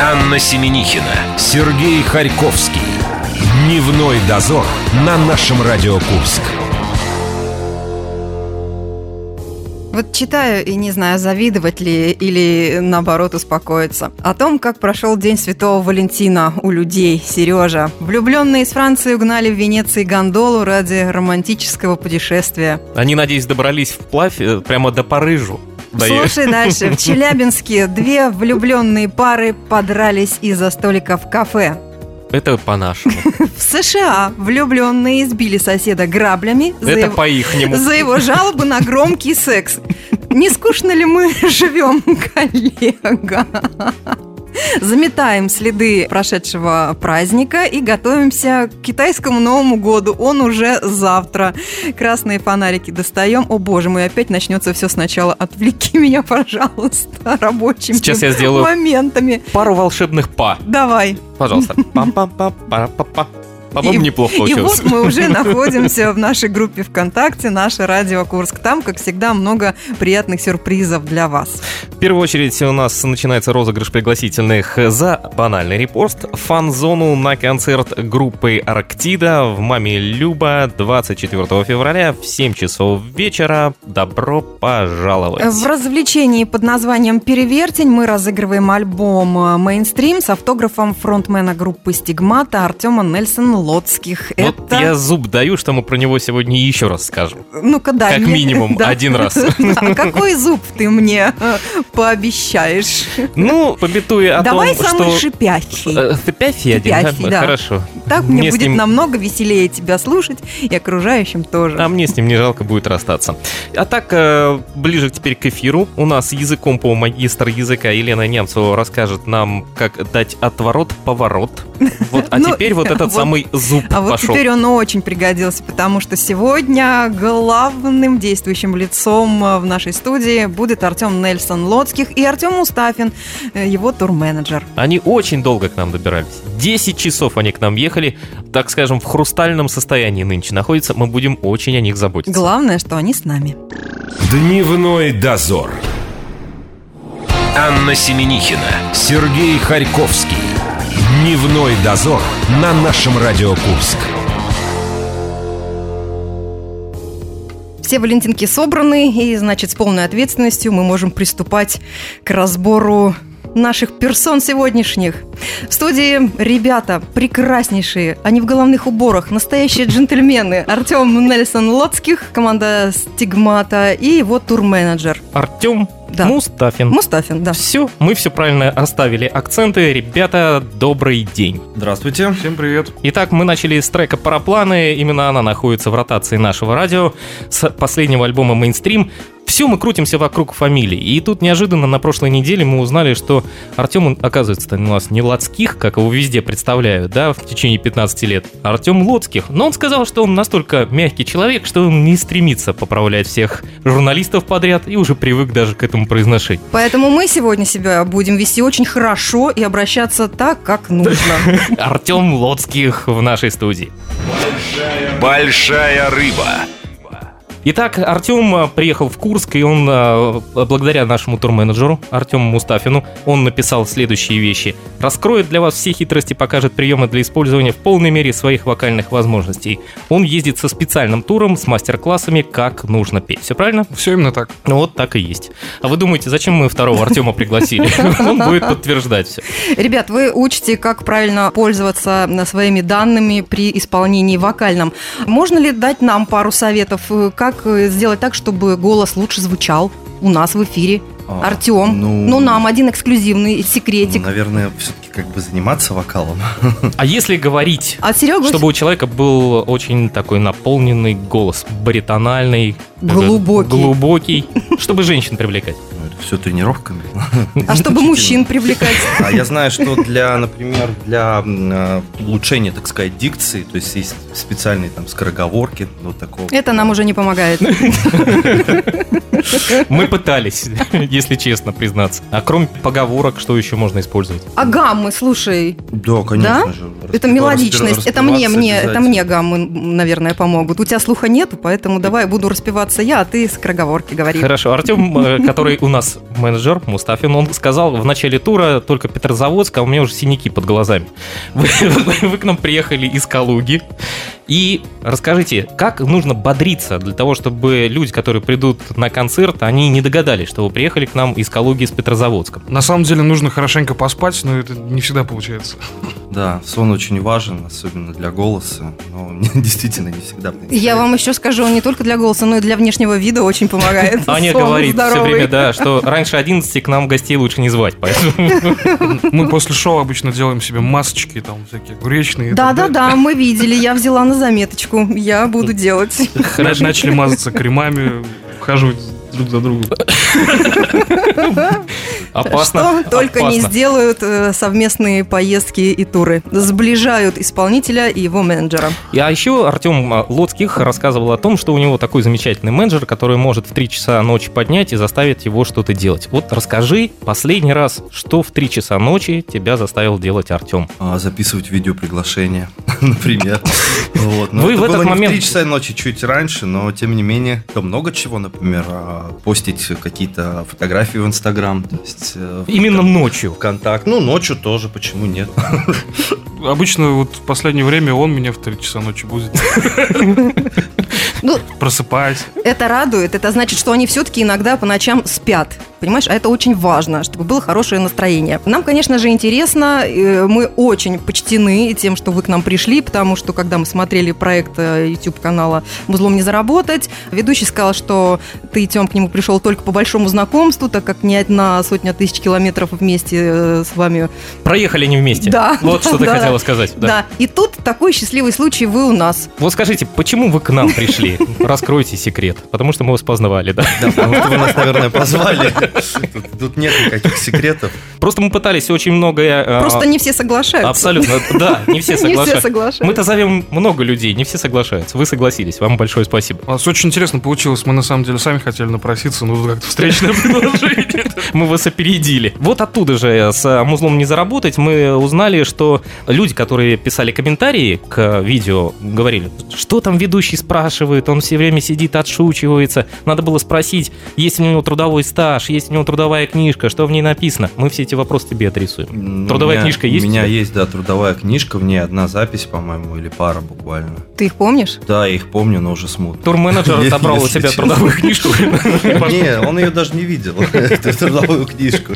Анна Семенихина, Сергей Харьковский. Дневной дозор на нашем Радио Курск. Вот читаю и не знаю, завидовать ли или наоборот успокоиться. О том, как прошел День Святого Валентина у людей. Сережа. Влюбленные из Франции угнали в Венеции гондолу ради романтического путешествия. Они, надеюсь, добрались вплавь э, прямо до Парижу. Слушай дальше. В Челябинске две влюбленные пары подрались из-за столика в кафе. Это по-нашему. В США влюбленные избили соседа граблями за, Это его, по-ихнему. за его жалобы на громкий секс. Не скучно ли мы живем, коллега? Заметаем следы прошедшего праздника и готовимся к китайскому Новому году. Он уже завтра. Красные фонарики достаем. О боже мой, опять начнется все сначала. Отвлеки меня, пожалуйста, рабочими Сейчас я сделаю моментами. Пару волшебных па. Давай. Пожалуйста. Пам-пам-пам-пара-па-па. По-моему, И- неплохо И получилось. вот мы уже находимся в нашей группе ВКонтакте, наше радио Курск. Там, как всегда, много приятных сюрпризов для вас. В первую очередь у нас начинается розыгрыш пригласительных за банальный репост фан-зону на концерт группы Арктида в Маме Люба 24 февраля в 7 часов вечера. Добро пожаловать. В развлечении под названием «Перевертень» мы разыгрываем альбом «Мейнстрим» с автографом фронтмена группы «Стигмата» Артема Нельсон Лоцких. Вот я зуб даю, что мы про него сегодня еще раз скажем. Ну-ка, дай Как мне- минимум Да. один раз. А какой зуб ты мне э, пообещаешь? Ну, побитуя о Давай том, самый что... шипящий. Э, Шипящий один, да? Шипящий, да. Хорошо. Так мне будет намного веселее тебя слушать и окружающим тоже. А мне с ним не жалко будет расстаться. А так, э, ближе теперь к эфиру. У нас языком по магистр языка Елена Немцева расскажет нам, как дать отворот-поворот. Вот, а Ну, теперь вот этот самый зуб А вот пошел. теперь он очень пригодился, потому что сегодня главным действующим лицом э, в нашей студии будет Артем Нельсон Лоцких и Артем Мустафин, э, его турменеджер. Они очень долго к нам добирались. 10 часов они к нам ехали, так скажем, в хрустальном состоянии нынче находятся. Мы будем очень о них заботиться. Главное, что они с нами. Дневной дозор. Анна Семенихина, Сергей Харьковский. Дневной дозор на нашем Радио Курск. Все валентинки собраны, и, значит, с полной ответственностью мы можем приступать к разбору наших персон сегодняшних. В студии ребята прекраснейшие, они в головных уборах, настоящие джентльмены. Артем Нельсон Лоцких, команда Стигмата и его турменеджер Артем Да. Мустафин. Мустафин, да. Все, мы все правильно оставили акценты. Ребята, добрый день. Здравствуйте. Всем привет. Итак, мы начали с трека «Парапланы». Именно она находится в ротации нашего радио с последнего альбома «Мейнстрим». Все мы крутимся вокруг фамилий. И тут неожиданно на прошлой неделе мы узнали, что Артем, оказывается, у нас не Лацких, как его везде представляют, да, в течение 15 лет, а Артем Лоцких. Но он сказал, что он настолько мягкий человек, что он не стремится поправлять всех журналистов подряд и уже привык даже к этому произношению. Поэтому мы сегодня себя будем вести очень хорошо и обращаться так, как нужно. Артем Лоцких в нашей студии. Большая рыба. Итак, Артем э, приехал в Курск, и он, э, благодаря нашему турменеджеру Артему Мустафину, он написал следующие вещи. Раскроет для вас все хитрости, покажет приемы для использования в полной мере своих вокальных возможностей. Он ездит со специальным туром, с мастер-классами, как нужно петь. Все правильно? Все именно так. Ну вот так и есть. А вы думаете, зачем мы второго Артема пригласили? Он будет подтверждать все. Ребят, вы учите, как правильно пользоваться э, своими данными при исполнении вокальном. Можно ли дать нам пару советов, э, как э, сделать так, чтобы голос лучше звучал у нас в эфире? А, Артем, ну, ну, нам один эксклюзивный секретик. Ну, наверное, все-таки как бы заниматься вокалом. А если говорить А Серега Чтобы у человека был очень такой наполненный голос, баритональный, Глубокий. глубокий, чтобы женщин привлекать. Все тренировками. а чтобы мужчин привлекать? А я знаю, что для, например, для э, улучшения, так сказать, дикции, то есть есть специальные там скороговорки, вот такого. Это нам уже не помогает. Мы пытались, если честно признаться. А кроме поговорок, что еще можно использовать? А гаммы, слушай, Да, конечно Да? же. это мелодичность. Это мне, мне, это мне гаммы, наверное, помогут. У тебя слуха нету, поэтому давай буду распеваться я, а ты скороговорки говори. Хорошо, Артем, э, который у нас нас менеджер Мустафин, он сказал в начале тура только Петрозаводск, а у меня уже синяки под глазами. Вы, вы- вы к нам приехали из Калуги. И расскажите, как нужно бодриться для того, чтобы люди, которые придут на концерт, они не догадались, что вы приехали к нам из Калуги, из Петрозаводска. На самом деле нужно хорошенько поспать, но это не всегда получается. Да, сон очень важен, особенно для голоса, но действительно не всегда. Я вам еще скажу, он не только для голоса, но и для внешнего вида очень помогает. Аня говорит все время, да, что раньше 11 к нам гостей лучше не звать, поэтому... Мы после шоу обычно делаем себе масочки, там всякие далее. Да-да-да, мы видели, я взяла на заметочку. Я буду делать. На- Начали мазаться кремами, ухаживать друг за другом. Опасно. Что только не сделают э, совместные поездки и туры. Сближают исполнителя и его менеджера. А еще Артем а, Лоцких рассказывал о том, что у него такой замечательный менеджер, который может в 3 часа ночи поднять и заставить его что-то делать. Вот расскажи последний раз, что в 3 часа ночи тебя заставил делать Артем. А, записывать видеоприглашение, например. Вот. Но Вы это в этот было не момент- в 3 часа ночи, чуть раньше, но тем не менее, там много чего, например, а, постить какие-то фотографии в Инстаграм, то есть э, в Именно ночью. ВКонтакт. Ну, ночью тоже, почему нет? Обычно вот в последнее время он меня в 3 часа ночи будет. Ну, Просыпать. это радует. Это значит, что они все-таки иногда по ночам спят. Понимаешь, а это очень важно, чтобы было хорошее настроение. Нам, конечно же, интересно. Мы очень почтены тем, что вы к нам пришли, потому что, когда мы смотрели проект э, YouTube-канала «Музлом не заработать», ведущий сказал, что ты, Тем, к нему пришел только по большому знакомству, так как не одна сотня тысяч километров вместе э, с вами Проехали не вместе. Да, Вот что ты да. Хотела сказать. Да. Да. и тут такой счастливый случай вы у нас. Вот скажите, почему вы к нам пришли? Раскройте секрет. Потому что мы вас познавали, да? Да, потому что вы нас, наверное, позвали. Тут, нет никаких секретов. Просто мы пытались очень многое... э, Просто не все соглашаются. Абсолютно, да, не все соглашаются. Мы-то зовем много людей, не все соглашаются. Вы согласились, вам большое спасибо. У нас очень интересно получилось. Мы на самом деле сами хотели напроситься, но как-то встречное предложение. Мы вас опередили. Вот оттуда же с э, музлом не заработать мы узнали, что люди, которые писали комментарии к видео, говорили, что там ведущий спрашивает, он все время сидит, отшучивается. Надо было спросить, есть ли у него трудовой стаж, есть ли у него трудовая книжка, что в ней написано. Мы все эти вопросы тебе отрисуем. Ну, Трудовая у меня- книжка есть У у меня тебя? есть, да, трудовая книжка, в ней одна запись, по-моему, или пара буквально. Ты их помнишь? Да, я их помню, но уже смутно. Турменеджер отобрал у тебя честно. трудовую книжку. Не, он ее даже не видел, эту трудовую книжку.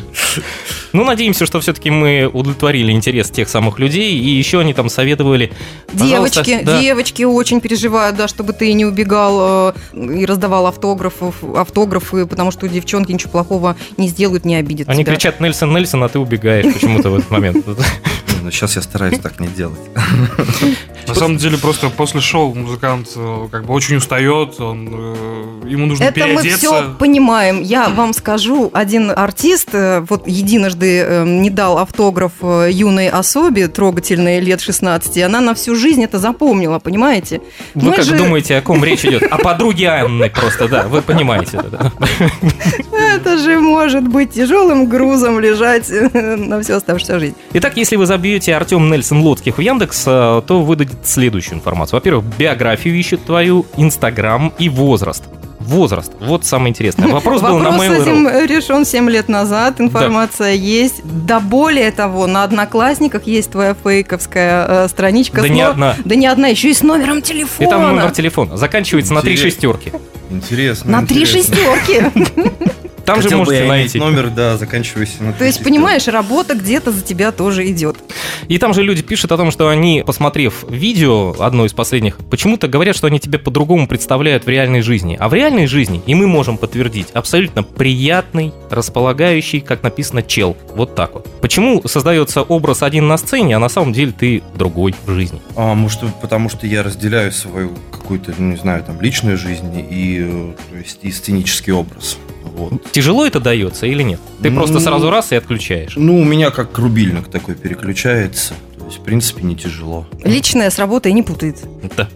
Ну, надеемся, что все-таки мы удовлетворили интерес тех самых людей, и еще они там советовали... Девочки, да, девочки очень переживают, да, чтобы ты не убегал э, и раздавал автографов, автографы, потому что девчонки ничего плохого не сделают, не обидят Они тебя. кричат Нельсон, Нельсон, а ты убегаешь почему-то в этот момент. Но сейчас я стараюсь так не делать. На самом деле, просто после шоу музыкант э, как бы очень устает, он, э, ему нужно Это мы переодеться. все понимаем. Я вам скажу, один артист э, вот единожды э, не дал автограф юной особе, трогательной лет 16, и она на всю жизнь это запомнила, понимаете? Вы Мы как же- думаете, о ком речь идет? О подруге Анны просто, да, вы понимаете. да. Это же может быть тяжелым грузом лежать на всю оставшуюся жизнь. Итак, если вы забьете Артем Нельсон Лоцких в Яндекс, э, то выдадет следующую информацию. Во-первых, биографию ищет твою, Инстаграм и возраст. Возраст. Вот самое интересное. Вопрос, был на Вопрос этим решен 7 лет назад, информация есть. Да более того, на Одноклассниках есть твоя фейковская э, страничка. Да с не но- одна. Да не одна, еще и с номером И телефона. там номер телефона. Заканчивается на три шестерки. Интересно. На три шестерки. Там же Хотел бы можете я иметь найти. номер, да, заканчивающийся на То есть, 34. понимаешь, работа где-то за тебя тоже идет. И там же люди пишут о том, что они, посмотрев видео, одно из последних, почему-то говорят, что они тебя по-другому представляют в реальной жизни. А в реальной жизни, и мы можем подтвердить, абсолютно приятный, располагающий, как написано, чел. Вот так вот. Почему создается образ один на сцене, а на самом деле ты другой в жизни? А, может, потому что я разделяю свою какую-то, ну, не знаю, там, личную жизнь и, э, то есть, и сценический образ. Вот. Тяжело это дается или нет? Ты просто Ну, сразу раз и отключаешь. Ну, у меня как рубильник такой переключается. То есть, в принципе, не тяжело. Личное с работой не путает. Да.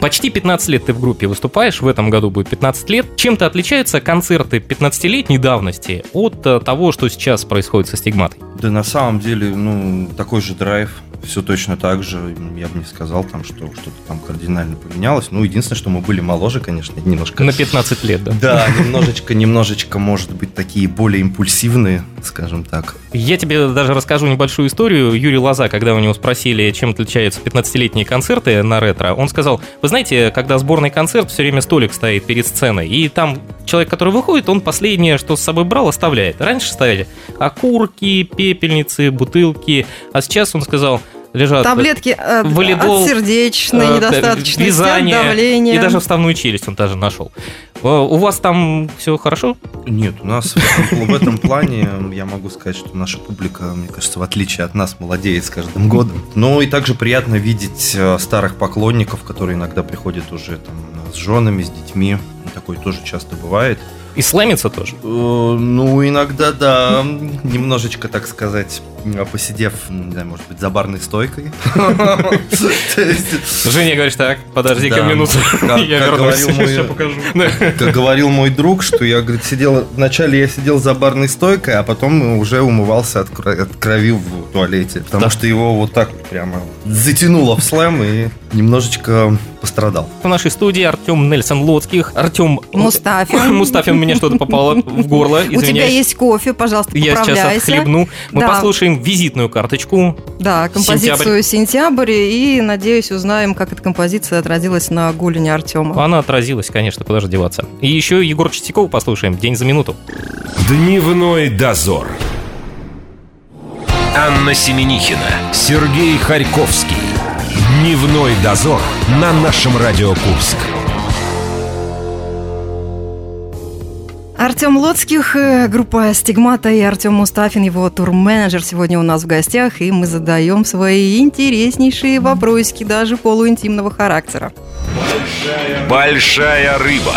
Почти 15 лет ты в группе выступаешь, в этом году будет 15 лет. Чем-то отличаются концерты 15-летней давности от э, того, что сейчас происходит со стигматой? Да на самом деле, ну, такой же драйв, все точно так же. Я бы не сказал, там, что что-то там кардинально поменялось. Ну, единственное, что мы были моложе, конечно, немножко. На 15 лет, да? Да, немножечко, немножечко, может быть, такие более импульсивные, скажем так. Я тебе даже расскажу небольшую историю. Юрий Лоза, когда у него спросили, чем отличаются 15-летние концерты на ретро, он сказал, вы знаете, когда сборный концерт, все время столик стоит перед сценой, и там человек, который выходит, он последнее, что с собой брал, оставляет. Раньше ставили окурки, пепельницы, бутылки, а сейчас он сказал, лежат Таблетки э, валидол, от сердечной э, недостаточности, от вязание, давления. и даже вставную челюсть он даже нашел. Э, У вас там все хорошо? Нет, у нас в этом, в этом плане я могу сказать, что наша публика, мне кажется, в отличие от нас, молодеет с каждым годом. Но и также приятно видеть старых поклонников, которые иногда приходят уже там с женами, с детьми. Такое тоже часто бывает. И слэмится тоже? Э, Ну, иногда, да, немножечко, так сказать, посидев, не знаю, может быть, за барной стойкой. Женя говоришь, так, подожди-ка минуту, я вернусь. Ща покажу. Как говорил мой друг, что я, говорит, сидел... Вначале я сидел за барной стойкой, а потом уже умывался от, кро- от крови в туалете. Потому что его вот так вот прямо затянуло в слэм и немножечко пострадал. В нашей студии Артем Нельсон Лоцких. Артем Мустафин. Мустафин, мне что-то попало в горло, У тебя есть кофе, пожалуйста, Я сейчас отхлебну. Мы Да. Визитную карточку. Да, композицию «Сентябрь», и, надеюсь, узнаем, как эта композиция отразилась на гуляне Артема. Она отразилась, конечно, куда же деваться. И еще Егор Чистяков послушаем «День за минуту». Дневной дозор. Анна Семенихина, Сергей Харьковский. Дневной дозор на нашем Радио Курск. Артем Лоцких, э, группа «Стигмата» и Артем Мустафин, его турменеджер, сегодня у нас в гостях, и мы задаем свои интереснейшие вопросики, даже полуинтимного характера. Большая рыба.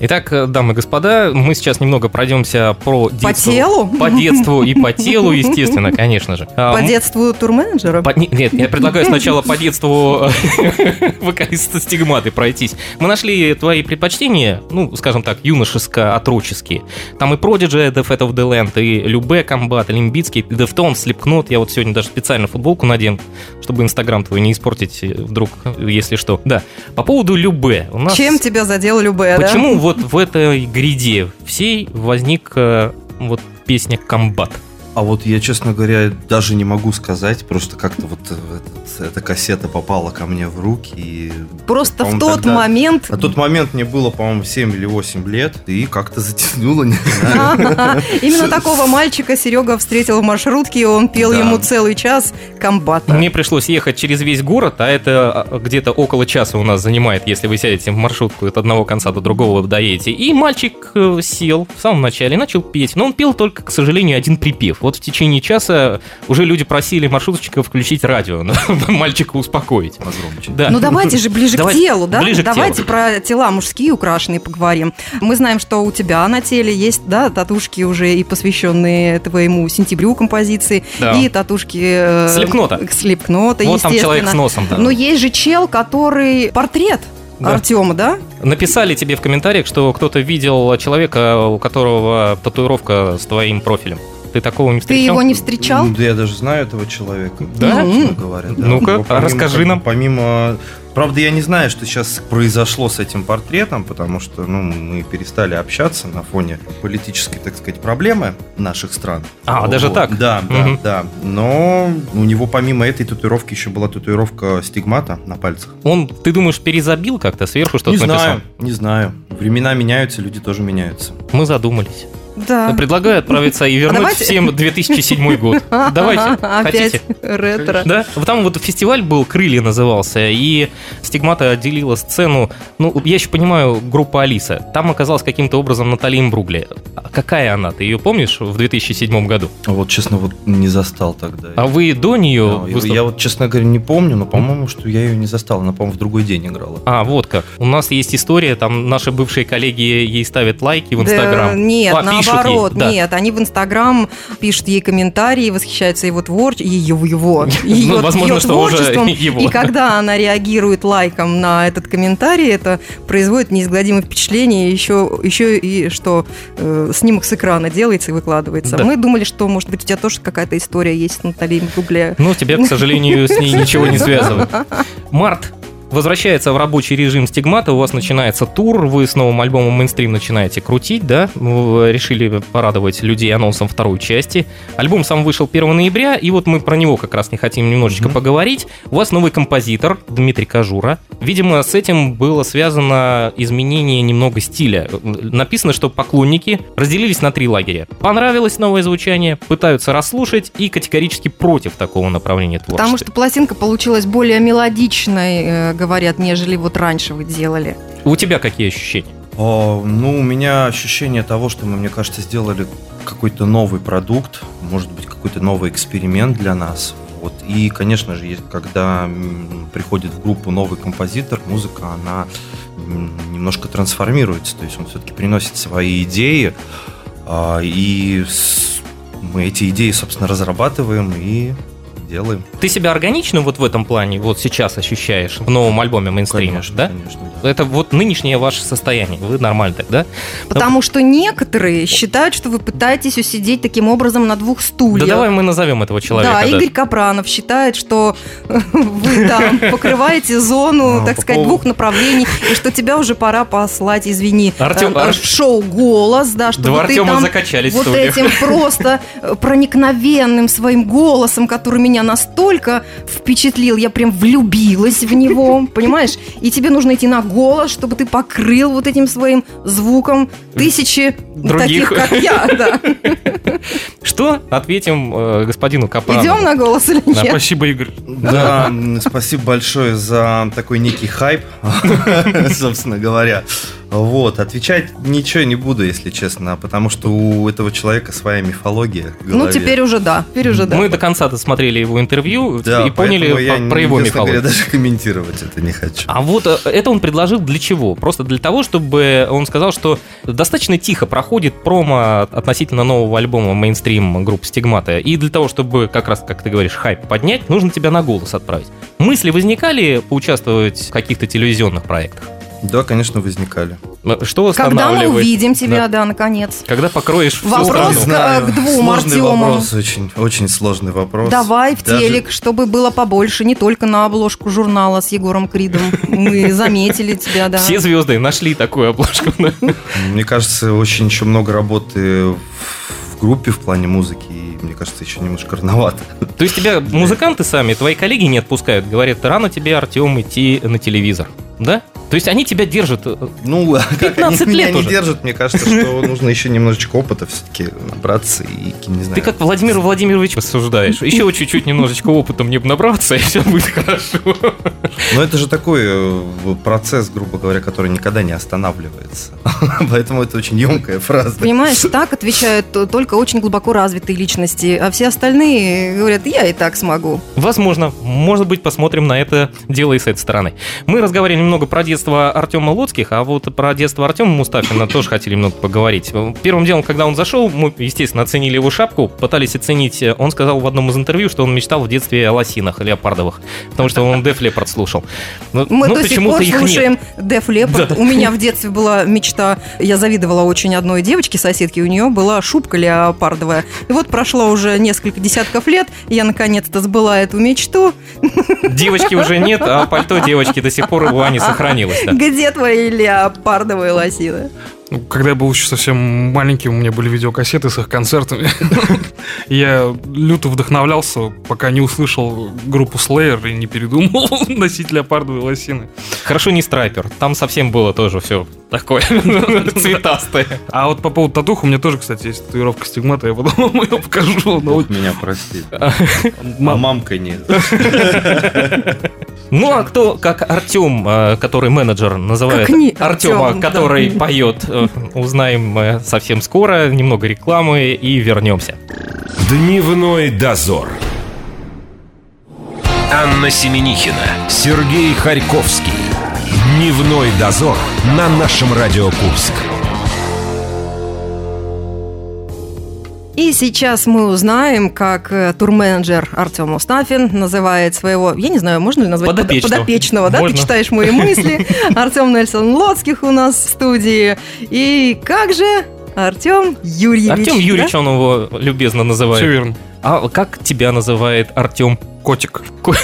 Итак, э, дамы и господа, мы сейчас немного пройдемся про детство. телу? По детству и по телу, естественно, конечно же. А, По детству турменеджера? по- не- нет, я предлагаю сначала по детству э, вокалиста стигматы пройтись. Мы нашли твои предпочтения, ну, скажем так, юношеско-отроческие. Там и Prodigy, The Fat of the Land, и Любе, Комбат, Лимбицкий, и Deftones, Slipknot. Я вот сегодня даже специально футболку надел, чтобы Инстаграм твой не испортить э, вдруг, если что. Да, по поводу Любе. У нас... Чем тебя задел Любе, да? Вот в этой гряде всей возник э, вот песня «Комбат»? А вот я, честно говоря, даже не могу сказать, просто как-то вот э, этот- эта кассета попала ко мне в руки. И Просто в тот тогда- момент... На тот момент мне было, по-моему, 7 или 8 лет, и как-то затянуло, не знаю. Именно такого мальчика Серега встретил в маршрутке, и он пел ему целый час комбата. Мне пришлось ехать через весь город, а это а, где-то около часа у нас занимает, если вы сядете в маршрутку от одного конца до другого доедете. И мальчик э, сел в самом начале и начал петь. Но он пел только, к сожалению, один припев. Вот в течение часа уже люди просили маршрутчика включить радио, мальчика успокоить. Погромче. Да. Ну давайте же ближе к телу, да? ближе к давайте телу. про тела мужские украшенные поговорим. Мы знаем, что у тебя на теле есть, да, татушки уже и посвященные твоему сентябрю композиции, Да. и татушки... э, Слепкнота. Слепкнота, Вот там человек с носом, да. Но есть же чел, который портрет Да. Артема, да? Написали тебе в комментариях, что кто-то видел человека, у которого татуировка с твоим профилем. Ты такого не Ты встречал? его не встречал? Ну, Да я даже знаю этого человека. Да? честно говоря. да. Ну-ка, расскажи нам. Помимо... Правда, я не знаю, что сейчас произошло с этим портретом, потому что ну, мы перестали общаться на фоне политической, так сказать, проблемы наших стран. А, даже так? Да, да, Мгм. да. Но у него помимо этой татуировки еще была татуировка стигмата на пальцах. Он, ты думаешь, перезабил как-то сверху что-то не написал? знаю, не знаю. Времена меняются, люди тоже меняются. Мы задумались. Да. Предлагаю отправиться и вернуть давайте- всем 2007 год. Давайте, Опять хотите? ретро. Да, там вот фестиваль был, «Крылья» назывался, и Стигмата отделила сцену, ну, я еще понимаю, группа Алиса. Там оказалась каким-то образом Наталья Имбругли. А какая она? Ты ее помнишь в 2007 году? Вот, честно, вот не застал тогда. А вы до нее Да, я, я вот, честно говоря, не помню, но, по-моему, что я ее не застал. Она, по-моему, в другой день играла. А, вот как. У нас есть история, там наши бывшие коллеги ей ставят лайки в Да, Инстаграм. нет, А, наоборот, ей, да. нет, они в Инстаграм пишут ей комментарии, восхищаются его творчеством, его, его, ее, Ну, возможно, ее творчеством. его. И когда она реагирует лайком на этот комментарий, это производит неизгладимое впечатление, еще, еще и что э, снимок с экрана делается и выкладывается. Да. Мы думали, что, может быть, у тебя тоже какая-то история есть с Натальей Гугле. Ну, тебя, к сожалению, с ней ничего не связывает. Март возвращается в рабочий режим стигмата, у вас начинается тур, вы с новым альбомом «Мейнстрим» начинаете крутить, да? Вы решили порадовать людей анонсом второй части. Альбом сам вышел 1 ноября, и вот мы про него как раз не хотим немножечко поговорить. У вас новый композитор Дмитрий Кажура. Видимо, с этим было связано изменение немного стиля. Написано, что поклонники разделились на три лагеря. Понравилось новое звучание, пытаются расслушать и категорически против такого направления творчества. Потому что пластинка получилась более мелодичной, э, говорят, нежели вот раньше вы делали. У тебя какие ощущения? О, ну, у меня ощущение того, что мы, мне кажется, сделали какой-то новый продукт, может быть, какой-то новый эксперимент для нас. Вот. И, конечно же, когда приходит в группу новый композитор, музыка, она немножко трансформируется. То есть он все-таки приносит свои идеи, а, и мы эти идеи, собственно, разрабатываем и делаем. Ты себя органично вот в этом плане вот сейчас ощущаешь в новом альбоме мейнстрима, Конечно, да? конечно. да. Это вот нынешнее ваше состояние. Вы нормально так, да? Потому что некоторые считают, что вы пытаетесь усидеть таким образом на двух Да стульях. давай мы назовем этого человека. да, Игорь Капранов считает, что вы там покрываете зону, А, так сказать, двух направлений, и что тебя уже пора послать, извини, Артём, э, в шоу «Голос», да, чтобы ты там в вот этим просто э, проникновенным своим голосом, который меня настолько впечатлил, я прям влюбилась в него, понимаешь? И тебе нужно идти на голос, чтобы ты покрыл вот этим своим звуком тысячи Других. таких, как я, да. Что ответим э, господину Капранову? Идем на голос или Да, нет? спасибо, Игорь. Да, спасибо большое за такой некий хайп, собственно говоря. Вот, отвечать ничего не буду, если честно, потому что у этого человека своя мифология. в Ну, теперь уже да, теперь уже да. Мы до конца досмотрели его интервью Да, и поняли я, про, про его честно говоря, мифологию. даже комментировать это не хочу. А вот э, это он предложил для чего? Просто для того, чтобы он сказал, что достаточно тихо проходит промо относительно нового альбома мейнстрим группы Стигмата. И для того, чтобы как раз, как ты говоришь, хайп поднять, нужно тебя на голос отправить. Мысли возникали поучаствовать в каких-то телевизионных проектах? Да, конечно, возникали. Э, Что Когда мы увидим тебя, Да. да, наконец. Когда покроешь всю Вопрос страну? к- к двум сложный Артемам. вопрос, очень, очень сложный вопрос. Давай в Даже- телек, чтобы было побольше, не только на обложку журнала с Егором Кридом. Мы заметили тебя, да. Все звезды нашли такую обложку. Мне кажется, очень еще много работы в в группе в плане музыки, и мне кажется, еще немножко рановато. То есть тебя музыканты сами, твои коллеги не отпускают, говорят, рано тебе, Артем, идти на телевизор. Да? То есть они тебя держат. э, Ну, а как 15 они меня лет не уже. держат, мне кажется, что нужно еще немножечко опыта все-таки набраться и, не знаю. Ты как Владимир Владимирович рассуждаешь. Еще чуть-чуть немножечко опыта мне бы набраться, и все будет хорошо. Но это же такой э, процесс, грубо говоря, который никогда не останавливается. Поэтому это очень емкая фраза. Понимаешь, так отвечают то- только очень глубоко развитые личности, а все остальные говорят, я и так смогу. Возможно, может быть, посмотрим на это дело и с этой стороны. Мы разговаривали немного про детство Артема Лоцких, а вот про детство Артема Мустафина тоже хотели немного поговорить. Первым делом, когда он зашел, мы, естественно, оценили его шапку, пытались оценить. Он сказал в одном из интервью, что он мечтал в детстве о лосинах леопардовых, потому что он Деф Лепард слушал. Но- Мы но до сих пор слушаем Деф Лепард. У меня в детстве была мечта, я завидовала очень одной девочке, соседке, у нее была шубка леопардовая. И вот прошло уже несколько десятков лет, я наконец-то сбыла эту мечту. Девочки уже нет, а пальто девочки до сих пор у Ани сохранилось. Да. Где твои леопардовые лосины? Ну, Когда я был еще совсем маленьким, у меня были видеокассеты с их концертами. Я люто вдохновлялся, пока не услышал группу Slayer и не передумал носить леопардовые лосины. Хорошо не страйпер, там совсем было тоже все такое цветастое. А вот по поводу татух, у меня тоже, кстати, есть татуировка стигмата, я потом вам ее покажу. Но вот Меня прости. А, А мамка нет. Ну а кто, как Артем, э, который менеджер, называет Артема, который поет, э, узнаем мы совсем скоро, немного рекламы и вернемся. Дневной дозор. Анна Семенихина, Сергей Харьковский. Дневной дозор на нашем Радио Курск. И сейчас мы узнаем, как э, турменеджер Артем Устафин называет своего, я не знаю, можно ли назвать под- Подопечного. подопечного, да? Можно. Ты читаешь мои мысли. Артем Нельсон Лоцких у нас в студии. И как же Артем Юрьевич? Артем да? Юрьевич, он его любезно называет. Все верно. А как тебя называет Артем? Котик.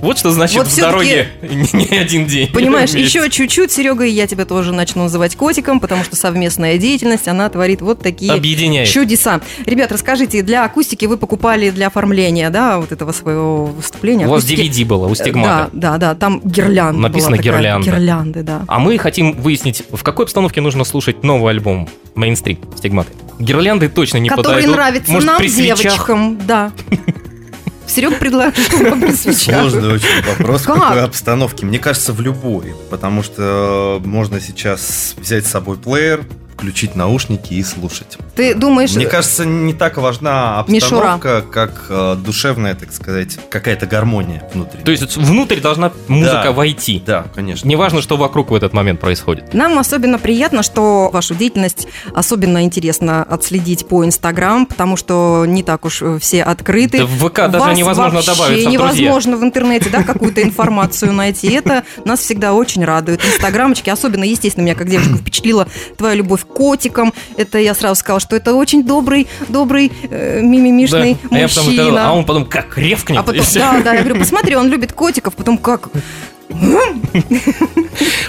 Вот что значит Вот в дороге не один день. Понимаешь, вместе. еще чуть-чуть, Серега, и я тебя тоже начну называть котиком, потому что совместная деятельность, она творит вот такие Объединяет. чудеса. Ребят, расскажите, для акустики вы покупали для оформления, да, вот этого своего выступления? У вас? DVD было, у стигмата. Да, да, да, там гирлянда Написано была такая, гирлянда. Гирлянды, да. А мы хотим выяснить, в какой обстановке нужно слушать новый альбом мейнстрим стигматы. Гирлянды точно не Который подойдут. нравится Может, нам, при свечах? девочкам, да. Серег предложил при свечах. Сложный очень вопрос, в Как? какой обстановке. Мне кажется, в любой. Потому что можно сейчас взять с собой плеер, включить наушники и слушать. Ты думаешь, Мне кажется, не так важна Мишура. обстановка, как э, душевная, так сказать, какая-то гармония внутри. То есть внутрь должна музыка Да. войти. Да, конечно. Неважно, что вокруг в этот момент происходит. Нам особенно приятно, что вашу деятельность особенно интересно отследить по Инстаграм, потому что не так уж э, все открыты. Да в ВК даже Вас невозможно вообще добавиться в друзья. невозможно в интернете, да, какую-то информацию найти. Это нас всегда очень радует. Инстаграмочки, особенно, естественно, меня как девушка впечатлила твоя любовь к котикам. Это я сразу сказала, что это очень добрый, добрый, э, мимимишный Да. А, я потом мужчина. а он потом как ревкнет. А потом, да, да, я говорю, посмотри, он любит котиков, потом как?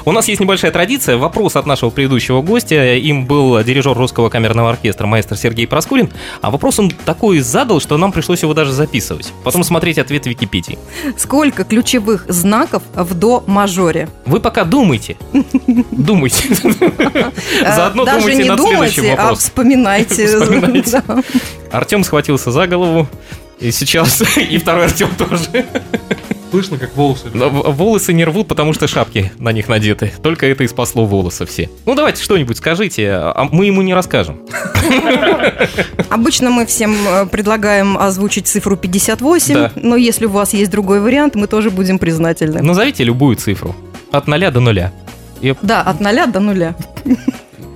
У нас есть небольшая традиция. Вопрос от нашего предыдущего гостя. Им был дирижер русского камерного оркестра маэстро Сергей Проскурин. А вопрос он такой задал, что нам пришлось его даже записывать. Потом смотреть ответ в Википедии. Сколько ключевых знаков в до-мажоре? Вы пока думайте. Думайте. Заодно Э, Даже думайте не над думайте, следующим а вопросом. вспоминайте. Вспоминайте. Да. Артем схватился за голову. И сейчас и второй Артем тоже. Слышно, как волосы. Но волосы не рвут, потому что шапки на них надеты. Только это и спасло волосы все. Ну давайте что-нибудь скажите, а мы ему не расскажем. Обычно мы всем э, предлагаем озвучить цифру 58, Да. но если у вас есть другой вариант, мы тоже будем признательны. Назовите любую цифру. От ноля до нуля. И Да, от ноля до нуля.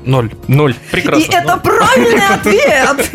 Ноль. ноль. Прекрасно. И это правильный ответ!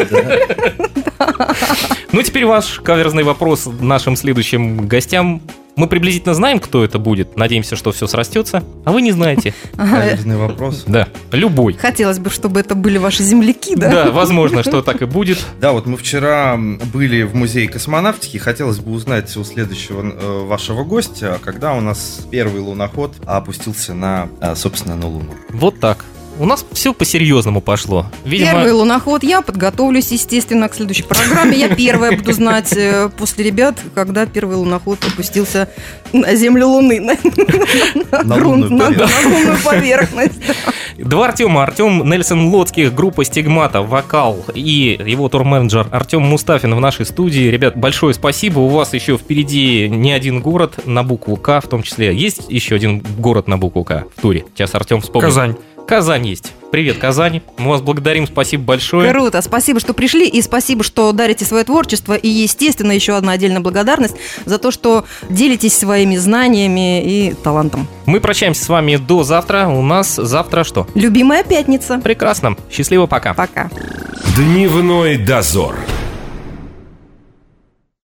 Ну, теперь ваш каверзный вопрос нашим следующим гостям. Мы приблизительно знаем, кто это будет. Надеемся, что все срастется. А вы не знаете. Каверзный вопрос. Да, любой. Хотелось бы, чтобы это были ваши земляки, да? Да, возможно, что так и будет. Да, вот мы вчера были в музее космонавтики. Хотелось бы узнать у следующего э, вашего гостя, когда у нас первый луноход опустился на, а, собственно, на Луну. Вот так. У нас все по-серьезному пошло. Видимо, Первый луноход. Я подготовлюсь, естественно, к следующей программе. Я первая буду знать э, после ребят, когда первый луноход опустился на землю Луны. На, лунную на- поверхность. на лунную поверхность. Два Артема. Артем Нельсон Лоцких, группа Стигмата, вокал и его турменеджер Артем Мустафин в нашей студии. Ребят, большое спасибо. У вас еще впереди не один город на букву К в том числе. Есть еще один город на букву К в туре? Сейчас Артем вспомнит. Казань. Казань есть. Привет, Казани. Мы вас благодарим, спасибо большое. Круто, спасибо, что пришли, и спасибо, что дарите свое творчество, и, естественно, еще одна отдельная благодарность за то, что делитесь своими знаниями и талантом. Мы прощаемся с вами до завтра. У нас завтра что? Любимая пятница. Прекрасно. Счастливо, пока. Пока. Дневной дозор.